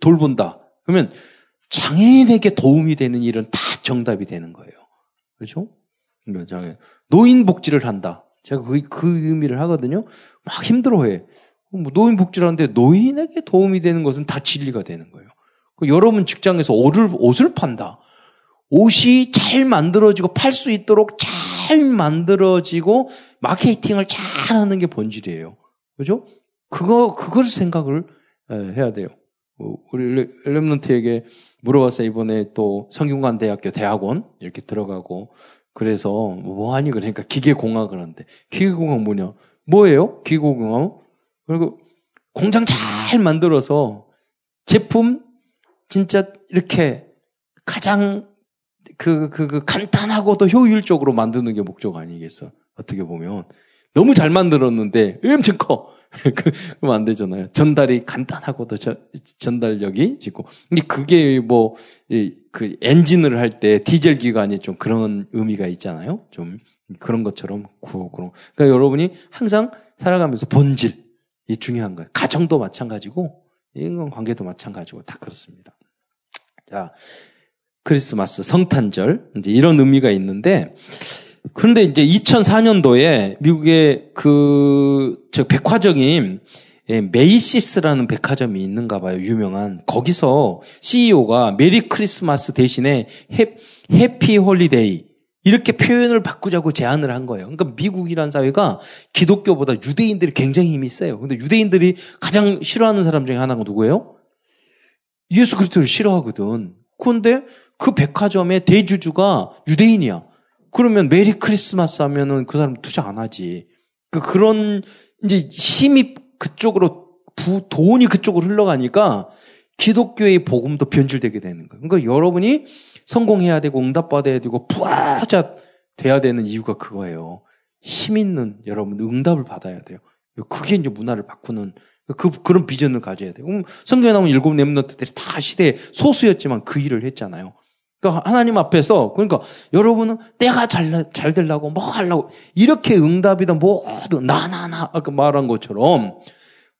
돌본다. 그러면 장애인에게 도움이 되는 일은 다 정답이 되는 거예요. 그렇죠? 그러니까 노인 복지를 한다. 제가 그, 그 의미를 하거든요. 막 힘들어해. 뭐 노인 복지를 하는데 노인에게 도움이 되는 것은 다 진리가 되는 거예요. 그 여러분 직장에서 옷을, 옷을 판다. 옷이 잘 만들어지고 팔 수 있도록 잘 만들어지고 마케팅을 잘 하는 게 본질이에요. 그죠? 그거, 그걸 생각을 해야 돼요. 뭐 우리 엘렘런트에게 물어봤어요. 이번에 또 성균관 대학교 대학원 이렇게 들어가고 그래서 뭐 하니 그러니까 기계공학을 하는데 기계공학 뭐냐? 뭐예요? 기계공학? 그리고 공장 잘 만들어서 제품 진짜 이렇게 가장 그, 그, 그 간단하고도 효율적으로 만드는 게 목적 아니겠어? 어떻게 보면. 너무 잘 만들었는데 엄청 커. 그럼 안 되잖아요. 전달이 간단하고도 저, 전달력이 있고. 근데 그게 뭐, 이, 그 엔진을 할 때 디젤 기관이 좀 그런 의미가 있잖아요. 좀 그런 것처럼 그런. 그러니까 여러분이 항상 살아가면서 본질이 중요한 거예요. 가정도 마찬가지고 인간 관계도 마찬가지고 다 그렇습니다. 자, 크리스마스, 성탄절, 이제 이런 의미가 있는데, 그런데 이제 2004년도에 미국의 그, 저 백화점인 예, 메이시스라는 백화점이 있는가 봐요. 유명한. 거기서 CEO가 Merry Christmas 대신에 해, Happy Holiday 이렇게 표현을 바꾸자고 제안을 한 거예요. 그러니까 미국이란 사회가 기독교보다 유대인들이 굉장히 힘이 세요. 근데 유대인들이 가장 싫어하는 사람 중에 하나가 누구예요? 예수 그리스도를 싫어하거든. 그런데 그 백화점의 대주주가 유대인이야. 그러면 메리 크리스마스 하면은 그 사람 투자 안 하지. 그 그런 이제 힘이 그쪽으로 부, 돈이 그쪽으로 흘러가니까 기독교의 복음도 변질되게 되는 거예요. 그러니까 여러분이 성공해야 되고 응답받아야 되고 부자 돼야 되는 이유가 그거예요. 힘 있는 여러분 응답을 받아야 돼요. 그게 이제 문화를 바꾸는 그, 그런 비전을 가져야 돼요. 성경에 나오는 일곱 렘너트들이 다 시대의 소수였지만 그 일을 했잖아요. 그러니까 하나님 앞에서 그러니까 여러분은 때가 잘, 잘 되려고 뭐 하려고 이렇게 응답이다 뭐든 나나나 아까 말한 것처럼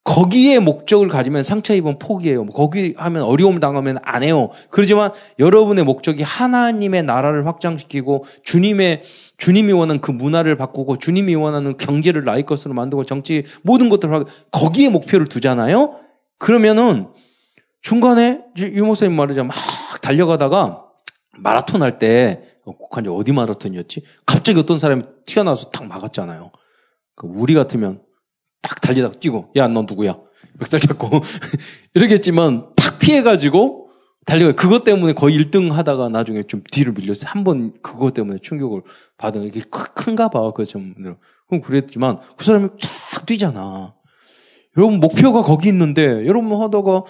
거기에 목적을 가지면 상처 입은 포기해요. 거기 하면 어려움 당하면 안 해요. 그러지만 여러분의 목적이 하나님의 나라를 확장시키고 주님의 주님이 원하는 그 문화를 바꾸고 주님이 원하는 경제를 나의 것으로 만들고 정치 모든 것들을 하고 거기에 목표를 두잖아요. 그러면은 중간에 유모사님 말이죠. 막 달려가다가 마라톤 할 때, 지 어디 마라톤이었지? 갑자기 어떤 사람이 튀어나와서 탁 막았잖아요. 그 우리 같으면 딱 달리다가 뛰고, 야, 너 누구야? 멱살 잡고. 이러겠지만, 탁 피해가지고, 달려가 그것 때문에 거의 1등 하다가 나중에 좀 뒤로 밀렸어요. 한번 그것 때문에 충격을 받은 게 큰가 봐, 그 점으로. 그럼 그랬지만, 그 사람이 탁 뛰잖아. 여러분 목표가 거기 있는데 여러분 하다가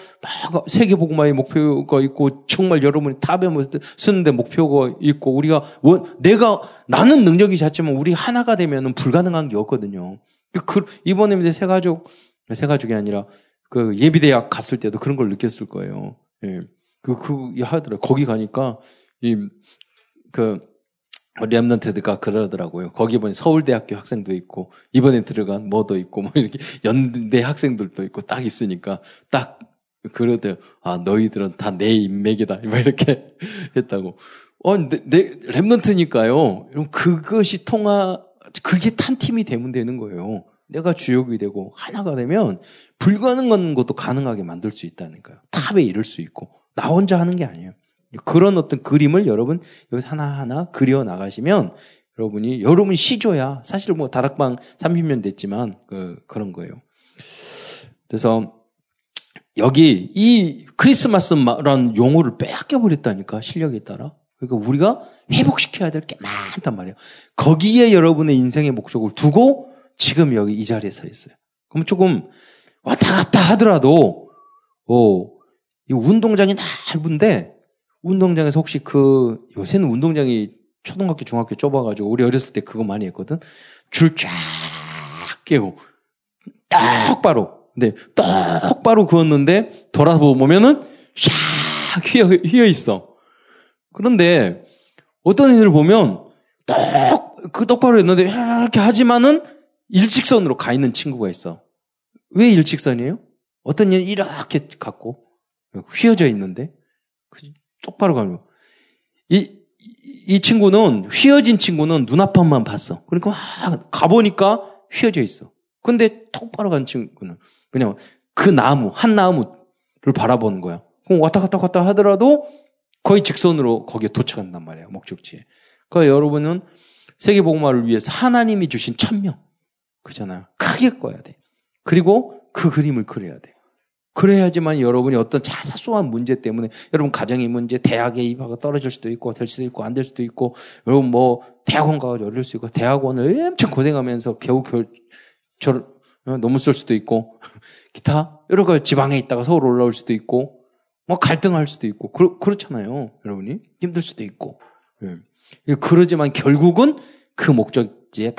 막 세계복음화의 목표가 있고 정말 여러분이 탑에 뭐 쓰는데 목표가 있고 우리가 원, 내가 나는 능력이 작지만 우리 하나가 되면은 불가능한 게 없거든요. 그 이번에 새 가족 새 가족이 아니라 그 예비대학 갔을 때도 그런 걸 느꼈을 거예요. 예. 그, 그, 하더라. 거기 가니까, 이, 그, 랩런트드가 그러더라고요. 거기 보니 서울대학교 학생도 있고 이번에 들어간 뭐도 있고 뭐 이렇게 연대 학생들도 있고 딱 있으니까 딱 그러대요. 아 너희들은 다 내 인맥이다. 막 이렇게 했다고. 어, 내, 내 랩런트니까요. 그럼 그것이 통화 그게 탄 팀이 되면 되는 거예요. 내가 주역이 되고 하나가 되면 불가능한 것도 가능하게 만들 수 있다니까요. 탑에 이를 수 있고 나 혼자 하는 게 아니에요. 그런 어떤 그림을 여러분 여기서 하나하나 그려 나가시면 여러분이 여러분 시조야 사실 뭐 다락방 30년 됐지만 그 그런 거예요. 그래서 여기 이 크리스마스라는 용어를 빼앗겨 버렸다니까 실력에 따라. 그러니까 우리가 회복시켜야 될 게 많단 말이에요. 거기에 여러분의 인생의 목적을 두고 지금 여기 이 자리에 서 있어요. 그럼 조금 왔다 갔다 하더라도 어, 이 운동장이 넓은데 운동장에서 혹시 그 요새는 운동장이 초등학교, 중학교 좁아가지고 우리 어렸을 때 그거 많이 했거든. 줄 쫙 깨고 똑바로. 근데 똑바로 그었는데 돌아보면은 샥 휘어, 휘어 있어. 그런데 어떤 애들 보면 똑, 그 똑바로 했는데 이렇게 하지만은 일직선으로 가 있는 친구가 있어. 왜 일직선이에요? 어떤 애는 이렇게 갖고 휘어져 있는데 똑바로 가면 이, 이 친구는 휘어진 친구는 눈앞만 봤어. 그러니까 막 가보니까 휘어져 있어. 근데 똑바로 간 친구는 그냥 그 나무 한 나무를 바라보는 거야. 그럼 왔다 갔다 갔다 하더라도 거의 직선으로 거기에 도착한단 말이에요. 목적지에. 그러니까 여러분은 세계복음화를 위해서 하나님이 주신 천명 그잖아요. 크게 꺼야 돼. 그리고 그 그림을 그려야 돼. 그래야지만 여러분이 어떤 자사소한 문제 때문에 여러분 가정의 문제, 대학에 입학가 떨어질 수도 있고 될 수도 있고 안 될 수도 있고 여러분 뭐 대학원 가가지고 어릴 수 있고 대학원을 엄청 고생하면서 겨우 결, 저, 어, 너무 쓸 수도 있고 기타 여러 가지 지방에 있다가 서울 올라올 수도 있고 뭐 갈등할 수도 있고 그, 그렇잖아요 여러분이 힘들 수도 있고 예. 그러지만 결국은 그 목적지에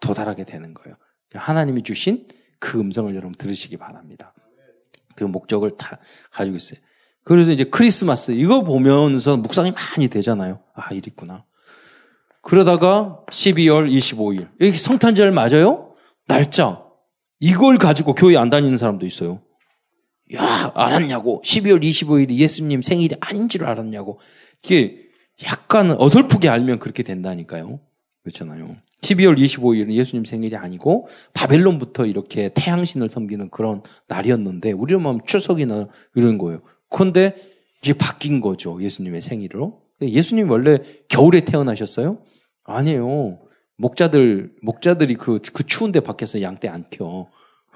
도달하게 되는 거예요 하나님이 주신 그 음성을 여러분 들으시기 바랍니다. 그 목적을 다 가지고 있어요. 그래서 이제 크리스마스 이거 보면서 묵상이 많이 되잖아요. 아, 이랬구나. 그러다가 12월 25일. 여기 성탄절 맞아요? 날짜. 이걸 가지고 교회 안 다니는 사람도 있어요. 야, 알았냐고. 12월 25일이 예수님 생일이 아닌 줄 알았냐고. 이게 약간 어설프게 알면 그렇게 된다니까요. 그렇잖아요. 12월 25일은 예수님 생일이 아니고 바벨론부터 이렇게 태양신을 섬기는 그런 날이었는데 우리는 뭐 추석이나 이런 거예요. 그런데 이제 바뀐 거죠. 예수님의 생일로. 예수님 원래 겨울에 태어나셨어요? 아니에요. 목자들 목자들이 그, 그 추운데 밖에서 양떼 안 켜.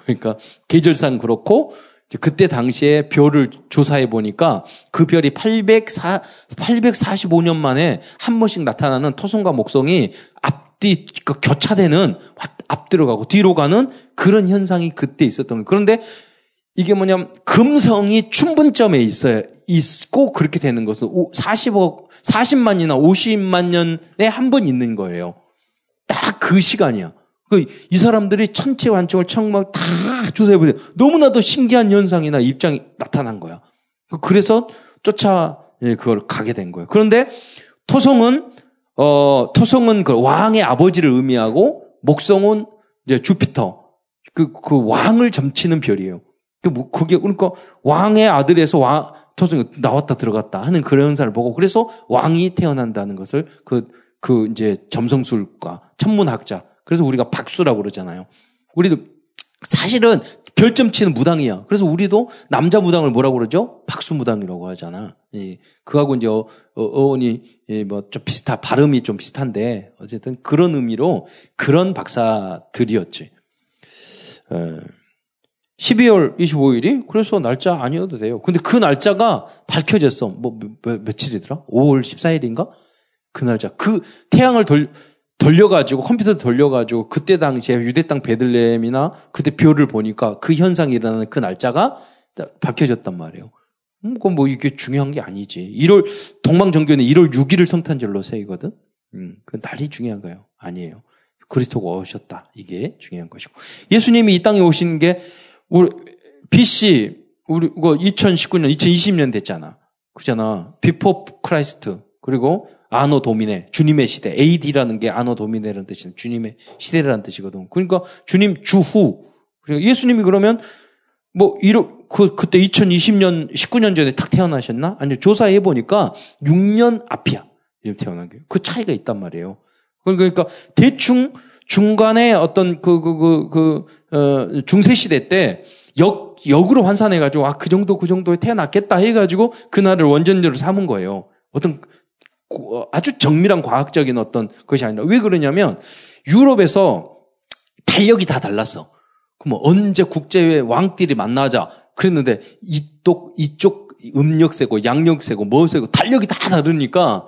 그러니까 계절상 그렇고 그때 당시에 별을 조사해 보니까 그 별이 804, 845년 만에 한 번씩 나타나는 토성과 목성이 앞뒤 그 교차되는 앞뒤로 가고 뒤로 가는 그런 현상이 그때 있었던 거예요. 그런데 이게 뭐냐면 금성이 충분점에 있어요. 있고 그렇게 되는 것은 40억 40만이나 50만 년에 한 번 있는 거예요. 딱 그 시간이야. 그 이 사람들이 천체 완충을 청막 다 조사해 보세요. 너무나도 신기한 현상이나 입장이 나타난 거야. 그래서 쫓아 예, 그걸 가게 된 거예요. 그런데 토성은 어 토성은 그 왕의 아버지를 의미하고 목성은 이제 주피터 그, 그 왕을 점치는 별이에요. 그 뭐, 그게 그러니까 왕의 아들에서 왕 토성이 나왔다 들어갔다 하는 그런 현상을 보고 그래서 왕이 태어난다는 것을 그그 그 이제 점성술과 천문학자 그래서 우리가 박수라고 그러잖아요. 우리도 사실은 별점 치는 무당이야. 그래서 우리도 남자 무당을 뭐라고 그러죠? 박수 무당이라고 하잖아. 예, 그하고 이제 어, 어 원이 예, 뭐좀 비슷하 발음이 좀 비슷한데 어쨌든 그런 의미로 그런 박사들이었지. 에, 12월 25일이 그래서 날짜 아니어도 돼요. 근데 그 날짜가 밝혀졌어. 뭐 며, 며칠이더라? 5월 14일인가? 그 날짜. 그 태양을 돌 돌려가지고 컴퓨터 돌려가지고 그때 당시에 유대 땅 베들레헴이나 그때 별을 보니까 그 현상이 일어나는 그 날짜가 밝혀졌단 말이에요. 음, 그건 뭐 이게 중요한 게 아니지. 1월 동방 정교는 1월 6일을 성탄절로 세이거든. 음, 그 날이 중요한 거예요. 아니에요. 그리스도가 오셨다. 이게 중요한 것이고. 예수님이 이 땅에 오신 게 우리 BC 우리 그 2019년, 2020년 됐잖아. 그잖아. Before Christ. 그리고 Anno Domine, 주님의 시대. AD라는 게 Anno Domine라는 뜻이는 주님의 시대라는 뜻이거든. 그러니까 주님 주후. 예수님이 그러면 뭐 이러 그 그때 2020년 19년 전에 탁 태어나셨나? 아니 조사해 보니까 6년 앞이야. 태어난 게. 그 차이가 있단 말이에요. 그러니까 대충 중간에 어떤 그그 그 그, 어, 중세 시대 때 역, 역으로 환산해가지고, 아, 그 정도, 그 정도에 태어났겠다 해가지고, 그날을 원전제로 삼은 거예요. 어떤 어, 아주 정밀한 과학적인 어떤 것이 아니라 왜 그러냐면 유럽에서 달력이 다 달랐어. 그럼 언제 국제회 왕들이 만나자 그랬는데 이쪽 이쪽 음력세고 양력세고 뭐세고 달력이 다 다르니까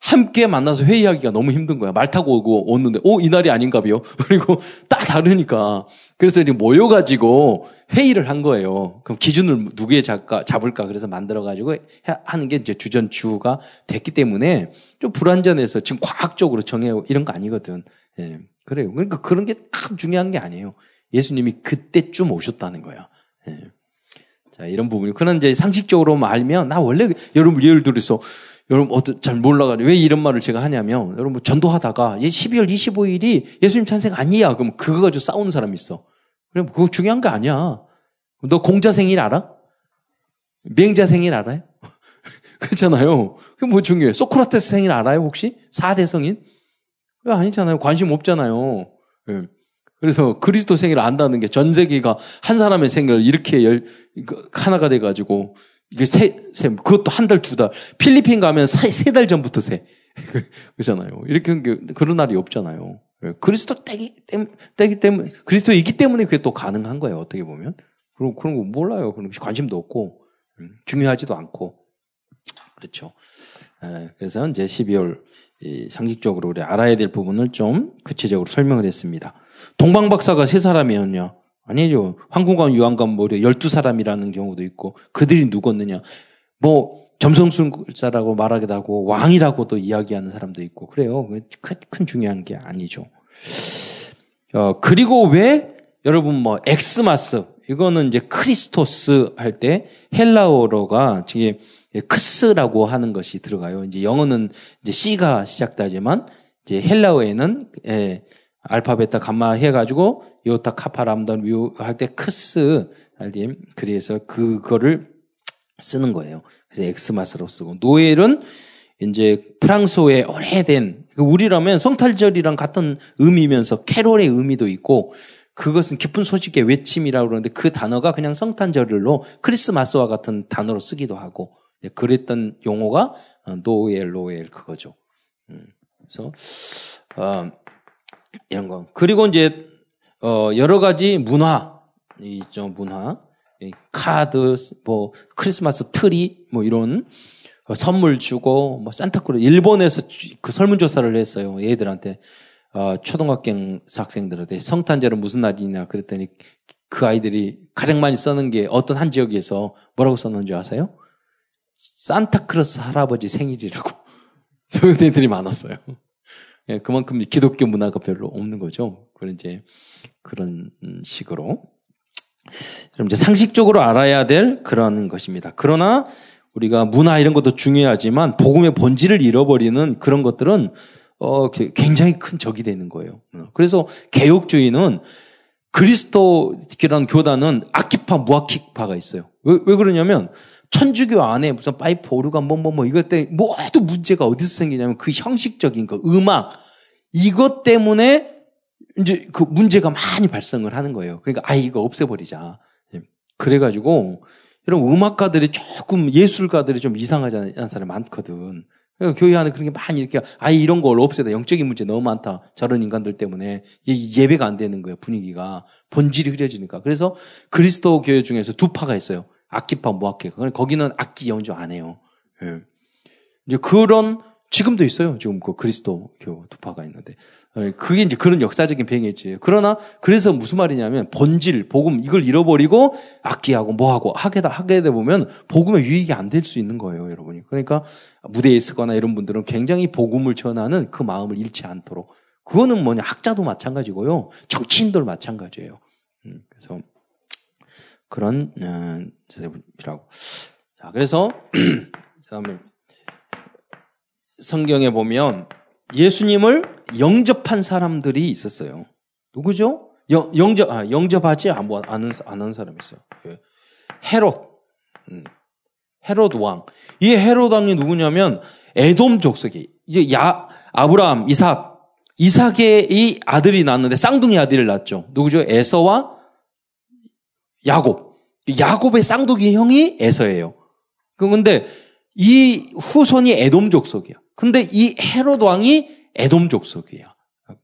함께 만나서 회의하기가 너무 힘든 거야. 말 타고 오고 오는데, 오, 이 날이 아닌가 봐요. 그리고 딱 다르니까. 그래서 이제 모여가지고 회의를 한 거예요. 그럼 기준을 누구에 잡까, 잡을까. 그래서 만들어가지고 하는 게 이제 주전 주가 됐기 때문에 좀 불완전해서 지금 과학적으로 정해 이런 거 아니거든. 예. 그래요. 그러니까 그런 게 딱 중요한 게 아니에요. 예수님이 그때쯤 오셨다는 거야. 예. 자, 이런 부분이. 그런 이제 상식적으로 알면, 나 원래, 여러분 예를 들어서, 여러분 어떤 잘 몰라가지고 왜 이런 말을 제가 하냐면 여러분 뭐 전도하다가 12월 25일이 예수님 탄생 아니야. 그럼 그거 가지고 싸우는 사람이 있어. 그럼 그거 중요한 거 아니야. 너 공자 생일 알아? 맹자 생일 알아요? 그렇잖아요. 그게 뭐 중요해요? 소크라테스 생일 알아요, 혹시? 4대 성인? 아니잖아요. 관심 없잖아요. 예. 그래서 그리스도 생일을 안다는 게 전 세계가 한 사람의 생일을 이렇게 열, 그 하나가 돼가지고, 이게 세, 세, 그것도 한 달, 두 달. 필리핀 가면 세달 전부터 세. 그렇잖아요. 이렇게 그런 날이 없잖아요. 예. 그리스도 때기, 때기 때문에, 그리스도 있기 때문에 그게 또 가능한 거예요. 어떻게 보면. 그런, 그런 거 몰라요. 그런 관심도 없고, 음, 중요하지도 않고. 그렇죠. 예, 그래서 이제 12월 상식적으로 우리 알아야 될 부분을 좀 구체적으로 설명을 했습니다. 동방박사가 세 사람이었냐? 아니죠. 황궁관, 유황관, 뭐 12사람이라는 경우도 있고 그들이 누구였느냐? 뭐 점성술사라고 말하기도 하고 왕이라고도 이야기하는 사람도 있고 그래요. 큰, 큰 중요한 게 아니죠. 어, 그리고 왜 여러분 뭐 Xmas 이거는 이제 Χριστός 할 때 헬라어로가 지금 크스라고 하는 것이 들어가요. 이제 영어는 이제 C가 시작되지만 이제 헬라어에는 예, 알파, 베타, 감마 해가지고 요타, 카파, 람다, 뮤 할 때 크스 알디 그래서 그거를 쓰는 거예요. 그래서 엑스마스로 쓰고 노엘은 이제 프랑스어의 오래된 그 우리라면 성탈절이랑 같은 의미면서 캐롤의 의미도 있고 그것은 기쁜 소식의 외침이라고 그러는데 그 단어가 그냥 성탄절로 크리스마스와 같은 단어로 쓰기도 하고 그랬던 용어가 어, 노엘, 노엘 그거죠. 음, 그래서 어, 이런 거. 그리고 이제 어, 여러 가지 문화 있죠 문화 카드 뭐 크리스마스 트리 뭐 이런 어, 선물 주고 뭐 산타크로 일본에서 그 설문조사를 했어요 애들한테 어, 초등학생 학생들한테 성탄절은 무슨 날이냐 그랬더니 그 아이들이 가장 많이 쓰는 게 어떤 한 지역에서 뭐라고 썼는지 아세요? 산타크로스 할아버지 생일이라고 저런 애들이 많았어요. 예, 그만큼 기독교 문화가 별로 없는 거죠. 그런 이제 그런 식으로. 그럼 이제 상식적으로 알아야 될 그런 것입니다. 그러나 우리가 문화 이런 것도 중요하지만 복음의 본질을 잃어버리는 그런 것들은 어, 굉장히 큰 적이 되는 거예요. 그래서 개혁주의는 그리스도라는 교단은 아키파, 무아키파가 있어요. 왜, 왜 그러냐면 천주교 안에 무슨 파이프 오르간 뭐뭐뭐 뭐, 이것 때문에 모두 문제가 어디서 생기냐면 그 형식적인 거 음악 이것 때문에 이제 그 문제가 많이 발생을 하는 거예요. 그러니까 아 이거 없애버리자. 예. 그래가지고 이런 음악가들이 조금 예술가들이 좀 이상하지 않은 사람이 많거든. 그러니까 교회 안에 그런 게 많이 이렇게 아예 이런 걸 없애다. 영적인 문제 너무 많다. 저런 인간들 때문에 예배가 안 되는 거예요. 분위기가 본질이 흐려지니까. 그래서 그리스도 교회 중에서 두 파가 있어요. 악기파, 무악기파. 거기는 악기 연주 안 해요. 예. 이제 그런 지금도 있어요. 지금 그 그리스도 교 두파가 있는데. 예, 그게 이제 그런 역사적인 배경이지. 그러나 그래서 무슨 말이냐면 본질, 복음 이걸 잃어버리고 악기하고 뭐하고 하게 하게 되 보면 복음의 유익이 안 될 수 있는 거예요, 여러분이. 그러니까 무대에 서거나 이런 분들은 굉장히 복음을 전하는 그 마음을 잃지 않도록. 그거는 뭐냐 학자도 마찬가지고요, 정치인들 마찬가지예요. 음, 그래서 그런. 어, 자, 그래서 그다음에 성경에 보면 예수님을 영접한 사람들이 있었어요. 누구죠? 영, 영접, 아, 영접하지 않은, 않은 사람이 있어요. 예. 헤롯. 음. 헤롯 왕. 이 헤롯 왕이 누구냐면 에돔 족속이 이제 야 아브라함, 이삭, 이삭의 이 아들이 낳았는데 쌍둥이 아들을 낳았죠. 누구죠? 에서와 야곱. 야곱의 쌍둥이 형이 에서예요. 그런데 이 후손이 에돔 족 속이야. 근데 이 헤롯 왕이 에돔 족 속이야.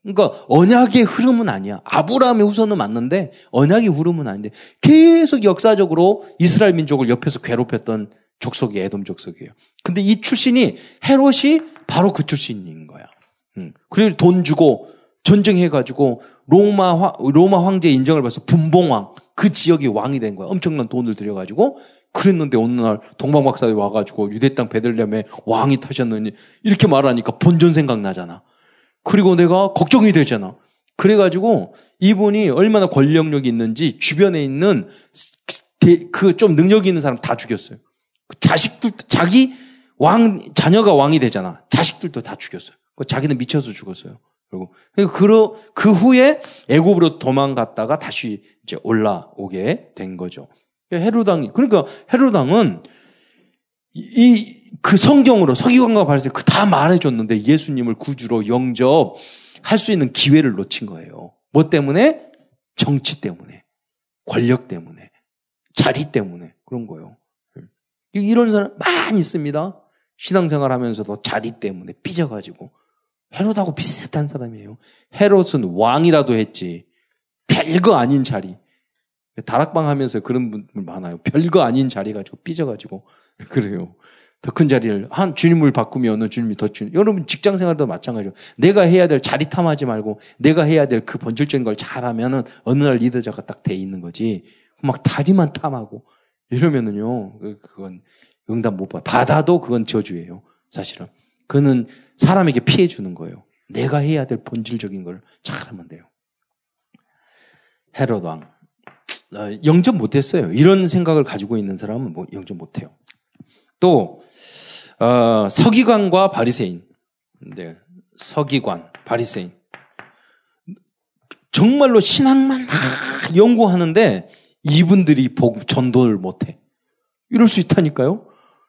그러니까 언약의 흐름은 아니야. 아브라함의 후손은 맞는데 언약의 흐름은 아닌데 계속 역사적으로 이스라엘 민족을 옆에서 괴롭혔던 족속이 에돔 족속이에요. 근데 이 출신이 헤롯이 바로 그 출신인 거야. 그리고 돈 주고 전쟁해가지고 로마 로마 황제 인정을 받아서 분봉왕 그 지역의 왕이 된 거야. 엄청난 돈을 들여가지고 그랬는데 어느 날 동방박사에 와가지고 유대 땅 베들렘에 왕이 타셨느니 이렇게 말하니까 본전 생각나잖아. 그리고 내가 걱정이 되잖아. 그래가지고 이분이 얼마나 권력력이 있는지 주변에 있는 그 좀 능력이 있는 사람 다 죽였어요. 그 자식들 자기 왕 자녀가 왕이 되잖아. 자식들도 다 죽였어요. 그 자기는 미쳐서 죽었어요. 그리고 그, 그 후에 애굽으로 도망갔다가 다시 이제 올라오게 된 거죠. 헤로당, 그러니까 헤로당은 이, 그 성경으로 서기관과 바리새 그 다 말해줬는데 예수님을 구주로 영접할 수 있는 기회를 놓친 거예요. 뭐 때문에? 정치 때문에. 권력 때문에. 자리 때문에. 그런 거예요. 이런 사람 많이 있습니다. 신앙생활 하면서도 자리 때문에 삐져가지고. 헤롯하고 비슷한 사람이에요. 헤롯은 왕이라도 했지. 별거 아닌 자리. 다락방 하면서 그런 분들 많아요. 별거 아닌 자리 가지고 삐져가지고. 그래요. 더 큰 자리를, 한 주님을 바꾸면 주님이 더 주님. 여러분 직장 생활도 마찬가지로. 내가 해야 될 자리 탐하지 말고 내가 해야 될 그 본질적인 걸 잘하면은 어느 날 리더자가 딱 돼 있는 거지. 막 다리만 탐하고 이러면은요, 그, 그건 응답 못 받아. 받아도 그건 저주예요. 사실은. 그는 사람에게 피해 주는 거예요. 내가 해야 될 본질적인 걸 잘하면 돼요. 헤롯 왕. 어, 영접 못했어요. 이런 생각을 가지고 있는 사람은 뭐 영접 못해요. 또 어, 서기관과 바리새인. 네, 서기관, 바리새인. 정말로 신앙만 막 연구하는데 이분들이 복, 전도를 못해. 이럴 수 있다니까요.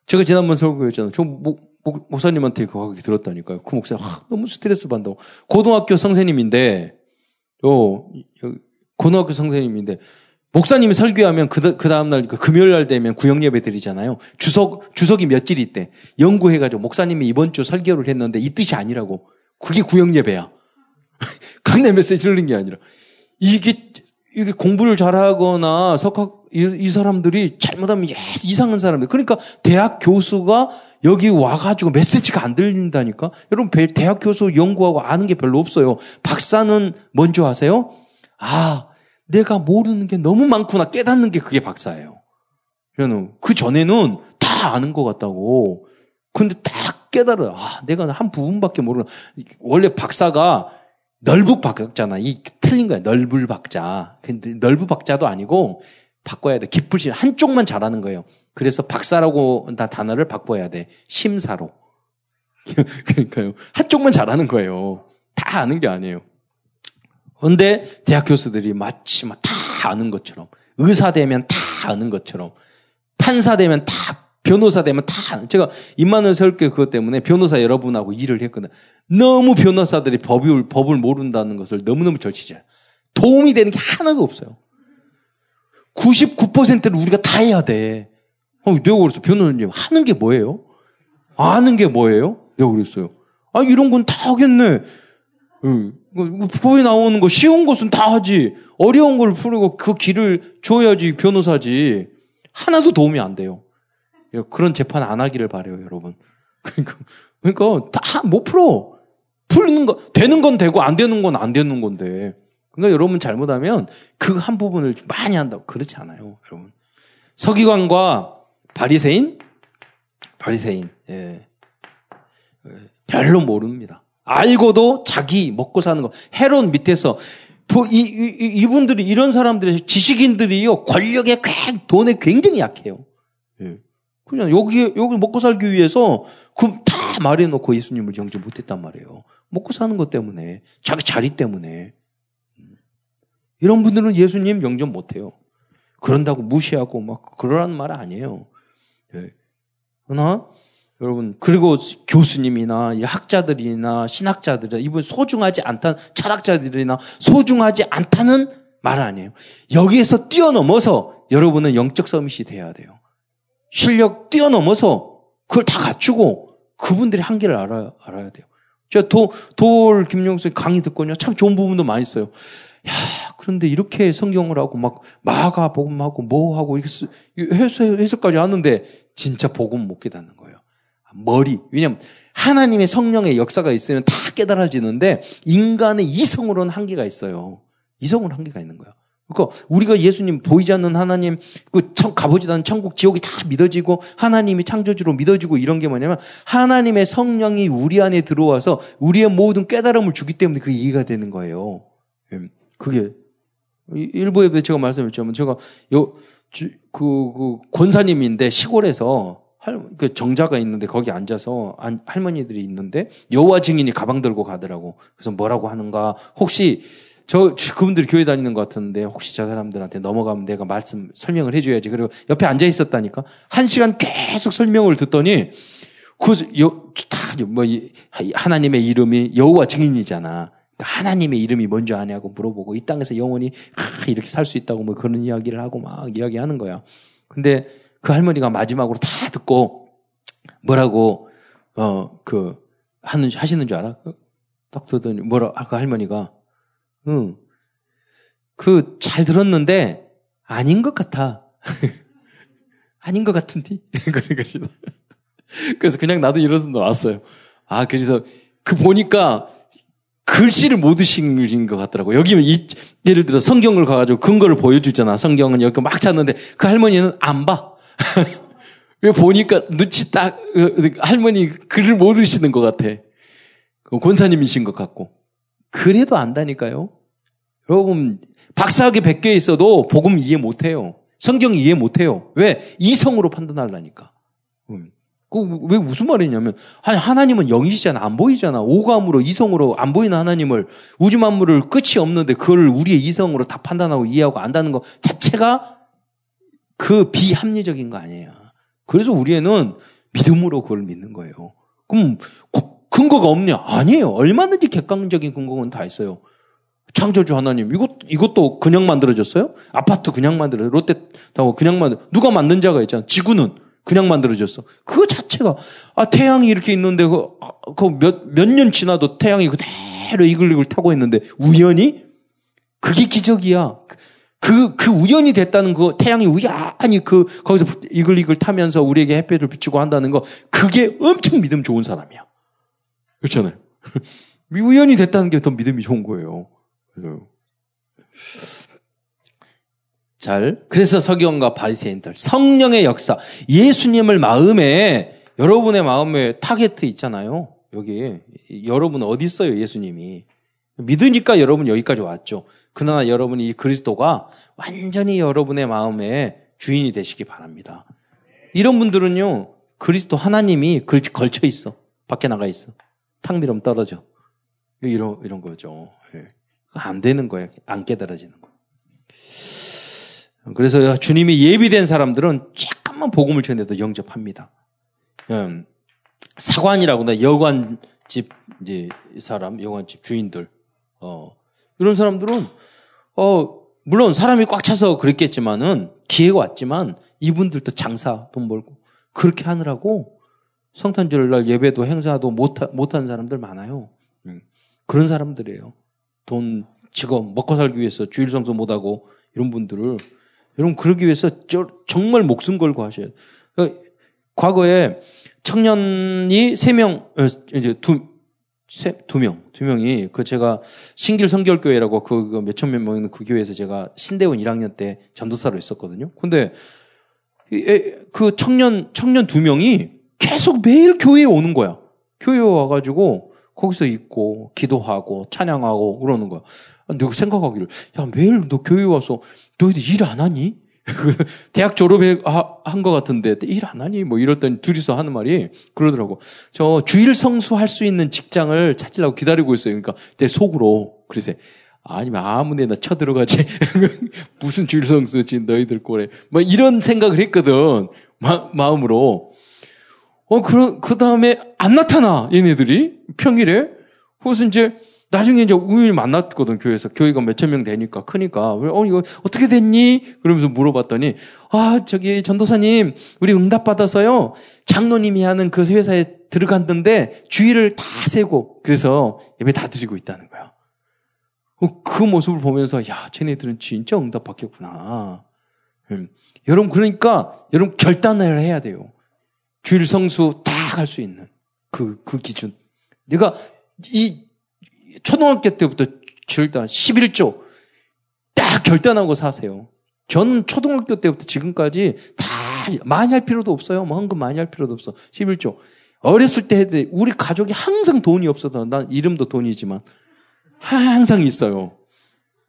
제가 지난번 설교했잖아요. 저 목, 목, 목사님한테 그거 들었다니까요. 그 목사 아, 너무 스트레스 받는다고. 고등학교 선생님인데, 요, 고등학교 선생님인데, 목사님이 설교하면 그, 그 다음날, 그 금요일 날 되면 구역 예배 드리잖아요. 주석, 주석이 며칠 있대. 연구해가지고 목사님이 이번 주 설교를 했는데 이 뜻이 아니라고. 그게 구역 예배야. 강내 메시지 를는 게 아니라. 이게 이게 공부를 잘하거나 석학 이, 이 사람들이 잘못하면 이상한 사람들. 그러니까 대학 교수가 여기 와가지고 메시지가 안 들린다니까. 여러분 대학 교수 연구하고 아는 게 별로 없어요. 박사는 뭔지 아세요? 아 내가 모르는 게 너무 많구나 깨닫는 게 그게 박사예요. 그 전에는 다 아는 것 같다고. 근데 딱 깨달아. 아, 내가 한 부분밖에 모르는. 원래 박사가 넓은 박자나 이 틀린 거야. 넓을 박자. 근데 넓은 박자도 아니고 바꿔야 돼. 기쁘시 한쪽만 잘하는 거예요. 그래서 박사라고 나 단어를 바꿔야 돼. 심사로. 그러니까요. 한쪽만 잘하는 거예요. 다 아는 게 아니에요. 근데 대학 교수들이 마치 다 아는 것처럼 의사 되면 다 아는 것처럼 판사 되면 다 변호사 되면 다 제가 입만을 세울 게 그것 때문에 변호사 여러분하고 일을 했거든. 너무 변호사들이 법을 법을 모른다는 것을 너무너무 절치자. 도움이 되는 게 하나도 없어요. 99%를 우리가 다 해야 돼. 어, 내가 그랬어. 변호사님 하는 게 뭐예요? 아는 게 뭐예요? 내가 그랬어요. 아 이런 건 다 하겠네. 응. 법에 나오는 거 쉬운 것은 다 하지. 어려운 걸 풀고 그 길을 줘야지 변호사지. 하나도 도움이 안 돼요. 그런 재판 안 하기를 바래요, 여러분. 그러니까, 그러니까 다 못 풀어. 풀는 거, 되는 건 되고 안 되는 건 안 되는 건데. 그러니까 여러분 잘못하면 그 한 부분을 많이 한다고 그렇지 않아요, 여러분. 서기관과 바리새인, 바리새인, 예. 별로 모릅니다. 알고도 자기 먹고 사는 거. 헤론 밑에서 이, 이, 이분들이 이런 사람들이 지식인들이요 권력에 돈에 굉장히 약해요. 예. 그냥 여기, 여기 먹고 살기 위해서 그다 말해놓고 예수님을 영접 못했단 말이에요. 먹고 사는 것 때문에, 자기 자리 때문에. 이런 분들은 예수님 영접 못해요. 그런다고 무시하고 막 그러라는 말 아니에요. 네. 그러나 여러분 그리고 교수님이나 학자들이나 신학자들이 이분 소중하지 않다는 철학자들이나 소중하지 않다는 말 아니에요. 여기에서 뛰어넘어서 여러분은 영적 서밋이 돼야 돼요. 실력 뛰어넘어서 그걸 다 갖추고 그분들이 한계를 알아야, 알아야 돼요. 제가 도, 돌 김용수 강의 듣거든요. 참 좋은 부분도 많이 있어요. 야, 그런데 이렇게 성경을 하고 막 마가 복음하고 뭐 하고 이렇게 해석, 해석까지 하는데 진짜 복음 못 깨닫는 거예요. 머리. 왜냐면 하나님의 성령의 역사가 있으면 다 깨달아지는데 인간의 이성으로는 한계가 있어요. 이성으로 한계가 있는 거예요. 그러니까 우리가 예수님 보이지 않는 하나님 그 천, 가보지도 않은 천국 지옥이 다 믿어지고 하나님이 창조주로 믿어지고 이런 게 뭐냐면 하나님의 성령이 우리 안에 들어와서 우리의 모든 깨달음을 주기 때문에 그게 이해가 되는 거예요. 예, 그게 일부에 제가 말씀드렸지만 제가 요그 그 권사님인데 시골에서 할, 그 정자가 있는데 거기 앉아서 안, 할머니들이 있는데 여호와 증인이 가방 들고 가더라고. 그래서 뭐라고 하는가? 혹시 저, 그분들이 교회 다니는 것 같은데, 혹시 저 사람들한테 넘어가면 내가 말씀, 설명을 해줘야지. 그리고 옆에 앉아 있었다니까? 한 시간 계속 설명을 듣더니, 그, 여, 다, 뭐, 하나님의 이름이 여호와 증인이잖아. 그러니까 하나님의 이름이 뭔지 아냐고 물어보고, 이 땅에서 영원히, 하, 이렇게 살 수 있다고 뭐 그런 이야기를 하고 막 이야기하는 거야. 근데 그 할머니가 마지막으로 다 듣고, 뭐라고, 어, 그, 하는, 하시는 줄 알아? 딱 듣더니, 뭐라, 아, 그 할머니가, 응. 그, 잘 들었는데, 아닌 것 같아. 아닌 것 같은데? 그러니까, 그래서 그냥 나도 일어서 나왔어요. 아, 그래서, 그 보니까, 글씨를 못 드신 것 같더라고. 여기 이, 예를 들어 성경을 가가지고 근거를 보여주잖아. 성경은 여기 막 찾는데 그 할머니는 안 봐. 왜 보니까 눈치 딱 어, 할머니 글을 못 읽으시는 것 같아. 그 권사님이신 것 같고. 그래도 안다니까요. 여러분 박사학위 100개 있어도 복음 이해 못해요. 성경 이해 못해요. 왜? 이성으로 판단하려니까. 음. 그왜 무슨 말이냐면 아니 하나님은 영이시잖아 안 보이잖아 오감으로 이성으로 안 보이는 하나님을 우주 만물을 끝이 없는데 그걸 우리의 이성으로 다 판단하고 이해하고 안다는 것 자체가 그 비합리적인 거 아니에요. 그래서 우리는 믿음으로 그걸 믿는 거예요. 그럼 근거가 없냐? 아니에요. 얼마든지 객관적인 근거는 다 있어요. 창조주 하나님 이것 이것도 그냥 만들어졌어요? 아파트 그냥 만들어 롯데타워 그냥 만들 누가 만든 자가 있잖아. 지구는 그냥 만들어졌어. 그 자체가 아 태양이 이렇게 있는데 그몇몇 그년 지나도 태양이 그대로 이글이글 타고 있는데 우연히 그게 기적이야. 그, 그 우연이 됐다는 그 태양이 우연히 그, 거기서 이글이글 타면서 우리에게 햇볕을 비추고 한다는 거, 그게 엄청 믿음 좋은 사람이야. 그렇잖아요. 우연이 됐다는 게 더 믿음이 좋은 거예요. 잘. 그래서 서기관과 바리새인들 성령의 역사, 예수님을 마음에 여러분의 마음에 타겟 있잖아요. 여기 여러분 어디 있어요, 예수님이? 믿으니까 여러분 여기까지 왔죠. 그러나 여러분이 이 그리스도가 완전히 여러분의 마음에 주인이 되시기 바랍니다. 이런 분들은요, 그리스도 하나님이 걸쳐 있어. 밖에 나가 있어. 탕 밀으면 떨어져. 이런, 이런 거죠. 예. 안 되는 거예요. 안 깨달아지는 거. 그래서 주님이 예비된 사람들은 잠깐만 복음을 전해도 영접합니다. 음, 사관이라고나 여관집 이제 사람, 여관집 주인들, 어, 이런 사람들은 어, 물론 사람이 꽉 차서 그랬겠지만은 기회가 왔지만 이분들도 장사 돈 벌고 그렇게 하느라고 성탄절 날 예배도 행사도 못, 못한 사람들 많아요. 음. 그런 사람들이에요. 돈, 직업, 먹고 살기 위해서 주일 성수 못하고 이런 분들을 여러분 그러기 위해서 정말 목숨 걸고 하셔야 돼요. 그러니까 과거에 청년이 세 명, 어, 이제 두, 세, 두 명, 두 명이 그 제가 신길 성결교회라고 그, 그 몇천 명 있는 그 교회에서 제가 신대원 1학년 때 전도사로 있었거든요. 근데 그 청년 청년 두 명이 계속 매일 교회에 오는 거야. 교회에 와가지고 거기서 있고 기도하고 찬양하고 그러는 거야. 내가 생각하기를 야 매일 너 교회 와서 너희들 일 안 하니? 대학 졸업한 것 같은데 일 안 하니? 뭐 이랬더니 둘이서 하는 말이 그러더라고. 저 주일 성수할 수 있는 직장을 찾으려고 기다리고 있어요. 그러니까 내 속으로 그래서 아니면 아무 데나 쳐들어가지. 무슨 주일 성수지 너희들 꼴에. 뭐 이런 생각을 했거든. 마, 마음으로. 어, 그, 그 다음에 안 나타나, 얘네들이. 평일에. 그래서 이제 나중에 이제 우연히 만났거든, 교회에서. 교회가 몇천 명 되니까, 크니까. 어, 이거 어떻게 됐니? 그러면서 물어봤더니, 아, 저기, 전도사님, 우리 응답받아서요, 장로님이 하는 그 회사에 들어갔는데, 주의를 다 세고, 그래서 예배 다 드리고 있다는 거야. 어, 그 모습을 보면서, 야, 쟤네들은 진짜 응답받겠구나. 음. 여러분, 그러니까, 여러분 결단을 해야 돼요. 주일 성수 다할수 있는 그, 그 기준. 내가 이 초등학교 때부터 절단 11조 딱 결단하고 사세요. 저는 초등학교 때부터 지금까지 다 많이 할 필요도 없어요. 뭐 헌금 많이 할 필요도 없어. 11조. 어렸을 때 해도 우리 가족이 항상 돈이 없어서 난 이름도 돈이지만 항상 있어요.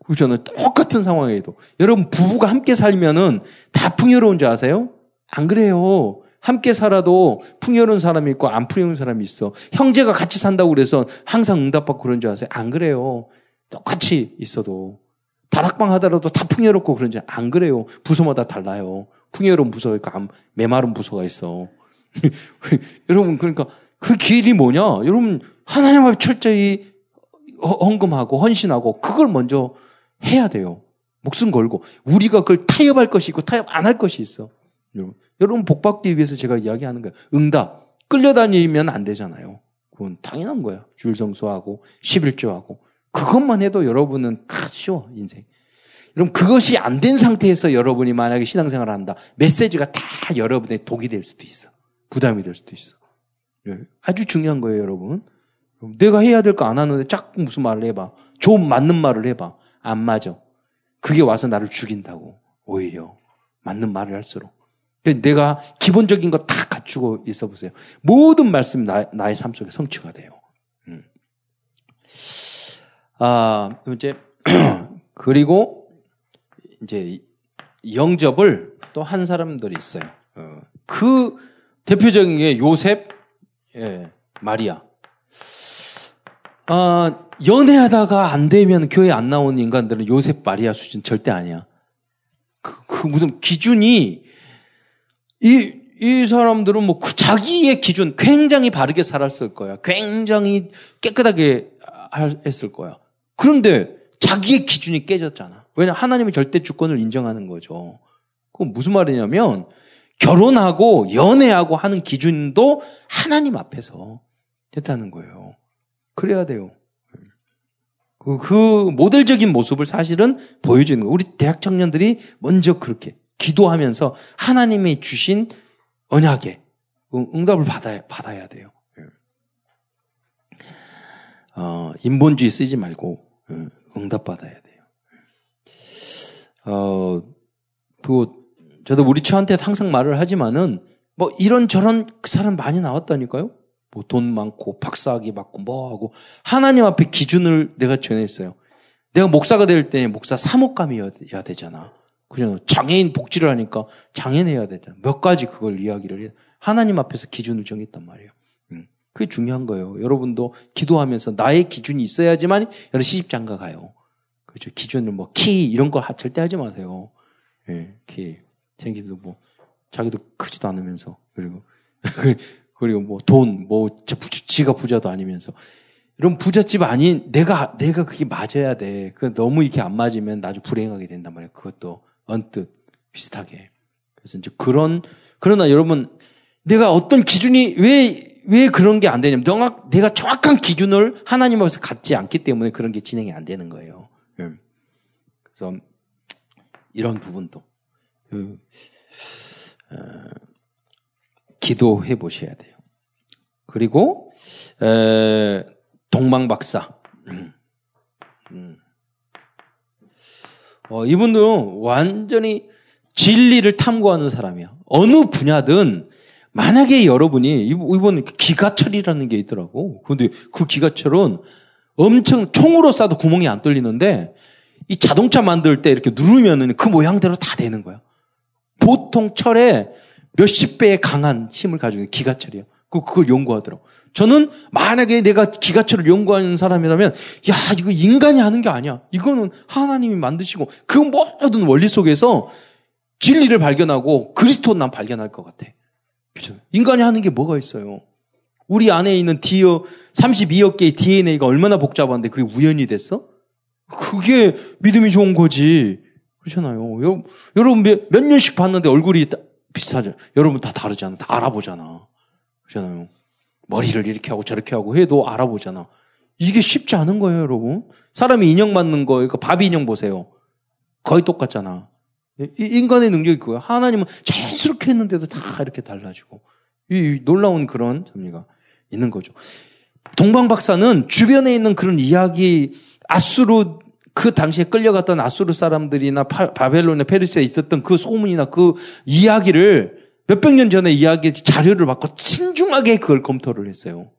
그렇잖아요. 똑같은 상황에도. 여러분 부부가 함께 살면은 다 풍요로운 줄 아세요? 안 그래요. 함께 살아도 풍요로운 사람이 있고 안 풍요로운 사람이 있어. 형제가 같이 산다고 그래서 항상 응답받고 그런 줄 아세요? 안 그래요. 똑같이 있어도 다락방 하더라도 다 풍요롭고 그런지 안 그래요. 부서마다 달라요. 풍요로운 부서가 있고 메마른 부서가 있어. 여러분 그러니까 그 길이 뭐냐? 여러분 하나님 앞에 철저히 헌금하고 헌신하고 그걸 먼저 해야 돼요. 목숨 걸고 우리가 그걸 타협할 것이 있고 타협 안 할 것이 있어. 여러분, 여러분 복 받기 위해서 제가 이야기하는 거예요. 응답 끌려다니면 안 되잖아요. 그건 당연한 거예요. 줄 성수하고 11조하고 그것만 해도 여러분은 쉬워 인생. 여러분 그것이 안 된 상태에서 여러분이 만약에 신앙생활을 한다. 메시지가 다 여러분의 독이 될 수도 있어. 부담이 될 수도 있어. 예, 아주 중요한 거예요, 여러분. 내가 해야 될 거 안 하는데 자꾸 무슨 말을 해봐. 좀 맞는 말을 해봐. 안 맞아. 그게 와서 나를 죽인다고. 오히려. 맞는 말을 할수록. 내가 기본적인 거 다 갖추고 있어 보세요. 모든 말씀이 나, 나의 삶 속에 성취가 돼요. 음. 아, 이제, 그리고, 이제, 영접을 또 한 사람들이 있어요. 어, 그 대표적인 게 요셉, 예, 마리아. 아, 연애하다가 안 되면 교회 안 나오는 인간들은 요셉 마리아 수준 절대 아니야. 그, 그 무슨 기준이 이, 이 사람들은 뭐그 자기의 기준 굉장히 바르게 살았을 거야. 굉장히 깨끗하게 했을 거야. 그런데 자기의 기준이 깨졌잖아. 왜냐 하나님의 절대 주권을 인정하는 거죠. 그건 무슨 말이냐면 결혼하고 연애하고 하는 기준도 하나님 앞에서 됐다는 거예요. 그래야 돼요. 그, 그 모델적인 모습을 사실은 보여주는 거예요. 우리 대학 청년들이 먼저 그렇게 기도하면서 하나님이 주신 언약에 응답을 받아야, 받아야 돼요. 예. 어, 인본주의 쓰지 말고 예, 응답 받아야 돼요. 어, 그 저도 우리 처한테 항상 말을 하지만은 뭐 이런 저런 그 사람 많이 나왔다니까요. 뭐 돈 많고 박사학위 받고 뭐 하고 하나님 앞에 기준을 내가 정했어요. 내가 목사가 될 때 목사 사목감이어야 되잖아. 그죠? 장애인 복지를 하니까 장애인 해야 되잖아. 몇 가지 그걸 이야기를 해. 하나님 앞에서 기준을 정했단 말이에요. 음. 그게 중요한 거예요. 여러분도 기도하면서 나의 기준이 있어야지만 여러분 시집장가 가요. 그죠? 기준을 뭐 키 이런 거 절대 하지 마세요. 예, 키. 생기도 뭐 자기도 크지도 않으면서 그리고 그리고 뭐 돈, 뭐 지가 부자도 아니면서 이런 부잣집 아닌 내가 내가 그게 맞아야 돼. 그 너무 이렇게 안 맞으면 나중 불행하게 된단 말이에요. 그것도 언뜻 비슷하게. 그래서 이제 그런 그러나 여러분 내가 어떤 기준이 왜 왜 그런 게 안 되냐면 명확 내가 정확한 기준을 하나님 앞에서 갖지 않기 때문에 그런 게 진행이 안 되는 거예요. 음. 그래서 이런 부분도 그, 어, 기도해 보셔야 돼요. 그리고 에, 동방 박사. 음. 음. 어, 이분도 완전히 진리를 탐구하는 사람이야. 어느 분야든 만약에 여러분이 이번 기가철이라는 게 있더라고. 근데 그 기가철은 엄청 총으로 쏴도 구멍이 안 뚫리는데 이 자동차 만들 때 이렇게 누르면은 그 모양대로 다 되는 거야. 보통 철에 몇십 배의 강한 힘을 가지고 기가철이에요. 그, 그걸 연구하더라고. 저는 만약에 내가 기가철을 연구하는 사람이라면, 야, 이거 인간이 하는 게 아니야. 이거는 하나님이 만드시고, 그 모든 원리 속에서 진리를 발견하고 그리스도 난 발견할 것 같아. 그죠? 인간이 하는 게 뭐가 있어요? 우리 안에 있는 디어, 32억 개의 DNA가 얼마나 복잡한데 그게 우연이 됐어? 그게 믿음이 좋은 거지. 그렇잖아요. 여러분 몇, 몇 년씩 봤는데 얼굴이 비슷하죠. 여러분 다 다르잖아. 다 알아보잖아. 그렇잖아요. 머리를 이렇게 하고 저렇게 하고 해도 알아보잖아. 이게 쉽지 않은 거예요, 여러분. 사람이 인형 맞는 거, 그러니까 바비 인형 보세요. 거의 똑같잖아. 인간의 능력이 그거야. 하나님은 자연스럽게 했는데도 다 이렇게 달라지고. 이 놀라운 그런 섭리가 있는 거죠. 동방 박사는 주변에 있는 그런 이야기, 아수르 그 당시에 끌려갔던 아수르 사람들이나 파, 바벨론의 페르시아에 있었던 그 소문이나 그 이야기를 몇백 년 전에 이야기 자료를 받고 신중하게 그걸 검토를 했어요.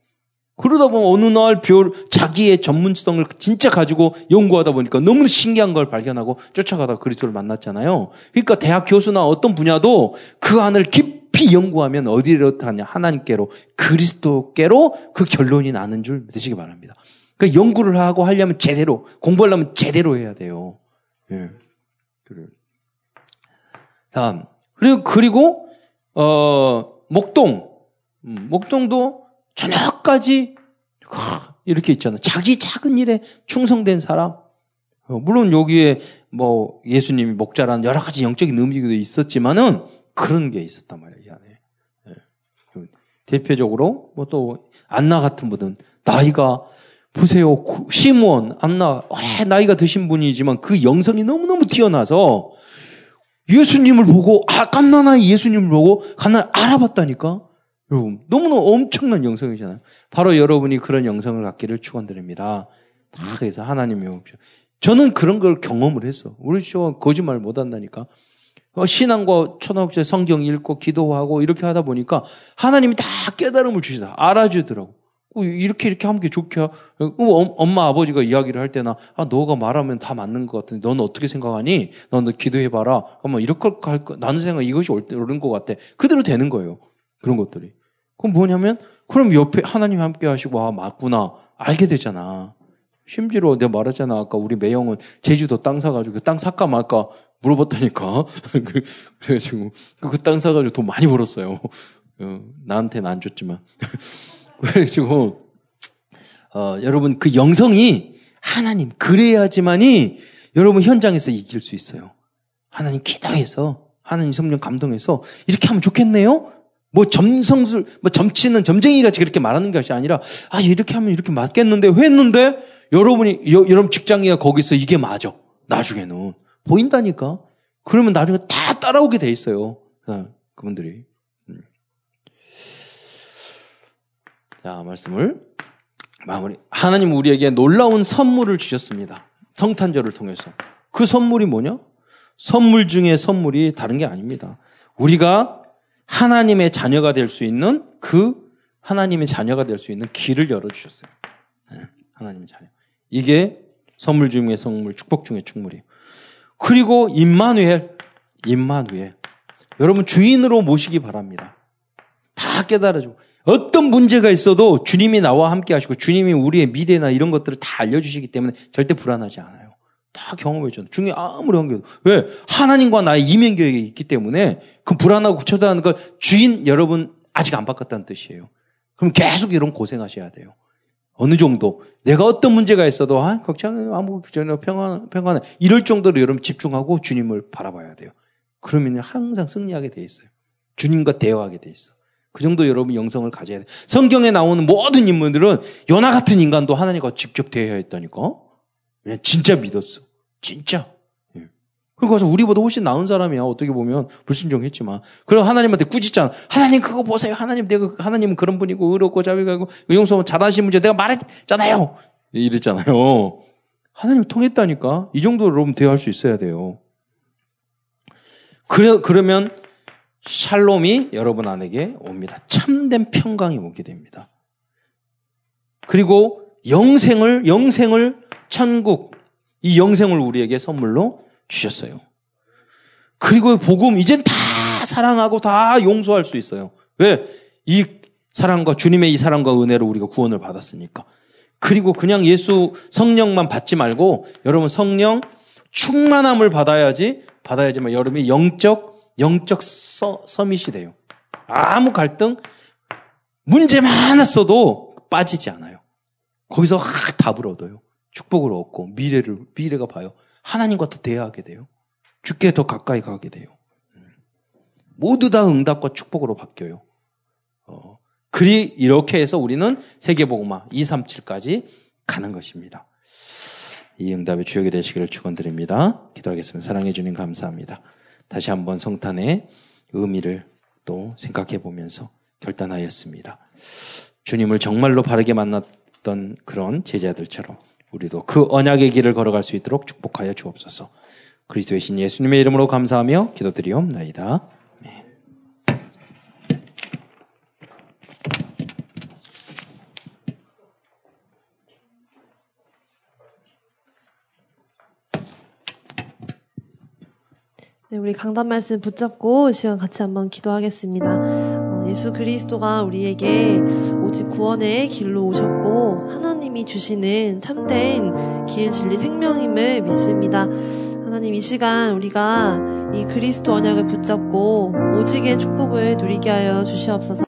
그러다 보면 어느 날 별, 자기의 전문성을 진짜 가지고 연구하다 보니까 너무 신기한 걸 발견하고 쫓아가다 그리스도를 만났잖아요. 그러니까 대학 교수나 어떤 분야도 그 안을 깊이 연구하면 어디로 가냐? 하나님께로, 그리스도께로 그 결론이 나는 줄 믿으시기 바랍니다. 그 연구를 하고 하려면 제대로, 공부하려면 제대로 해야 돼요. 예. 그래. 다음. 그리고, 그리고, 어, 목동. 음, 목동도 저녁까지, 이렇게 있잖아. 자기 작은 일에 충성된 사람. 어, 물론 여기에 뭐 예수님이 목자라는 여러 가지 영적인 의미도 있었지만은 그런 게 있었단 말이에요, 이 안에. 예. 대표적으로 뭐 또 안나 같은 분은 나이가 보세요. 시므온, 안나, 오래 나이가 드신 분이지만 그 영성이 너무너무 뛰어나서 예수님을 보고, 아, 깜나나이 예수님을 보고, 갓나 알아봤다니까? 여러분, 너무너무 엄청난 영성이잖아요. 바로 여러분이 그런 영성을 갖기를 축원드립니다. 다 그래서 하나님이 저는 그런 걸 경험을 했어. 우리 시원 거짓말 못 한다니까. 어, 신앙과 초등학교 성경 읽고 기도하고 이렇게 하다 보니까 하나님이 다 깨달음을 주시다. 알아주더라고. 어, 이렇게 이렇게 하면 좋게. 어, 엄마 아버지가 이야기를 할 때나 아 너가 말하면 다 맞는 것 같은데 너는 어떻게 생각하니? 너는 기도해 봐라. 그러면 이렇게 할 거. 나는 생각 이것이 옳은 것 같아. 그대로 되는 거예요. 그런 것들이. 그럼 뭐냐면 그럼 옆에 하나님 함께 하시고 아 맞구나 알게 되잖아. 심지어 내가 말했잖아. 아까 우리 매형은 제주도 땅 사가지고 그땅 살까 말까 물어봤다니까. 그, 그래가지고 그 땅 사가지고 돈 많이 벌었어요. 어, 나한테는 안 줬지만. 그래가지고 어, 여러분 그 영성이 하나님 그래야지만이 여러분 현장에서 이길 수 있어요. 하나님 기도해서 하나님 성령 감동해서 이렇게 하면 좋겠네요. 뭐 점성술, 뭐 점치는 점쟁이 같이 그렇게 말하는 것이 아니라, 아, 이렇게 하면 이렇게 맞겠는데, 왜 했는데? 여러분이, 여, 여러분 직장이가 거기서 이게 맞아. 나중에는. 보인다니까? 그러면 나중에 다 따라오게 돼 있어요. 어, 그분들이. 음. 자, 말씀을 마무리. 하나님 우리에게 놀라운 선물을 주셨습니다. 성탄절을 통해서. 그 선물이 뭐냐? 선물 중에 선물이 다른 게 아닙니다. 우리가 하나님의 자녀가 될 수 있는 그 하나님의 자녀가 될 수 있는 길을 열어주셨어요. 네, 하나님의 자녀. 이게 선물 중에 선물, 축복 중에 축물이에요. 그리고 임마누엘, 임마누엘. 여러분 주인으로 모시기 바랍니다. 다 깨달아주고 어떤 문제가 있어도 주님이 나와 함께 하시고 주님이 우리의 미래나 이런 것들을 다 알려주시기 때문에 절대 불안하지 않아요. 다 경험해 줘. 중에 아무리 관계도. 왜? 하나님과 나의 이면교역이 있기 때문에 그 불안하고 쳐다하는 걸 주인 여러분 아직 안 바꿨다는 뜻이에요. 그럼 계속 이런 고생하셔야 돼요. 어느 정도 내가 어떤 문제가 있어도 아 걱정 아무 걱정 평안 평안해 이럴 정도로 여러분 집중하고 주님을 바라봐야 돼요. 그러면 항상 승리하게 돼 있어요. 주님과 대화하게 돼 있어. 그 정도 여러분 영성을 가져야 돼. 성경에 나오는 모든 인물들은 연하 같은 인간도 하나님과 직접 대해야 했다니까. 그냥 진짜 믿었어. 진짜. 예. 그리고 가서 우리보다 훨씬 나은 사람이야. 어떻게 보면 불순종했지만. 그리고 하나님한테 꾸짖잖아. 하나님 그거 보세요. 하나님 내가 하나님은 그런 분이고 의롭고 자비가고 용서 잘하신 분이 내가 말했잖아요. 이랬잖아요. 하나님 통했다니까. 이 정도로 여러분 대화할 수 있어야 돼요. 그래, 그러면 샬롬이 여러분 안에게 옵니다. 참된 평강이 오게 됩니다. 그리고 영생을, 영생을 천국, 이 영생을 우리에게 선물로 주셨어요. 그리고 복음, 이젠 다 사랑하고 다 용서할 수 있어요. 왜? 이 사랑과, 주님의 이 사랑과 은혜로 우리가 구원을 받았으니까. 그리고 그냥 예수 성령만 받지 말고, 여러분 성령 충만함을 받아야지, 받아야지만 여러분이 영적, 영적 서, 서밋이 돼요. 아무 갈등, 문제 많았어도 빠지지 않아요. 거기서 답을 얻어요. 축복을 얻고 미래를 미래가 봐요. 하나님과 더 대화하게 돼요. 주께 더 가까이 가게 돼요. 모두 다 응답과 축복으로 바뀌어요. 어, 그리 이렇게 해서 우리는 세계복음화 237까지 가는 것입니다. 이 응답의 주역이 되시기를 축원드립니다. 기도하겠습니다. 사랑해 주님 감사합니다. 다시 한번 성탄의 의미를 또 생각해 보면서 결단하였습니다. 주님을 정말로 바르게 만났던 그런 제자들처럼 우리도 그 언약의 길을 걸어갈 수 있도록 축복하여 주옵소서. 그리스도의 신 예수님의 이름으로 감사하며 기도드리옵나이다. 네, 우리 강단 말씀 붙잡고 시간 같이 한번 기도하겠습니다. 예수 그리스도가 우리에게 오직 구원의 길로 오셨고 하나님이 주시는 참된 길 진리 생명임을 믿습니다. 하나님 이 시간 우리가 이 그리스도 언약을 붙잡고 오직의 축복을 누리게 하여 주시옵소서.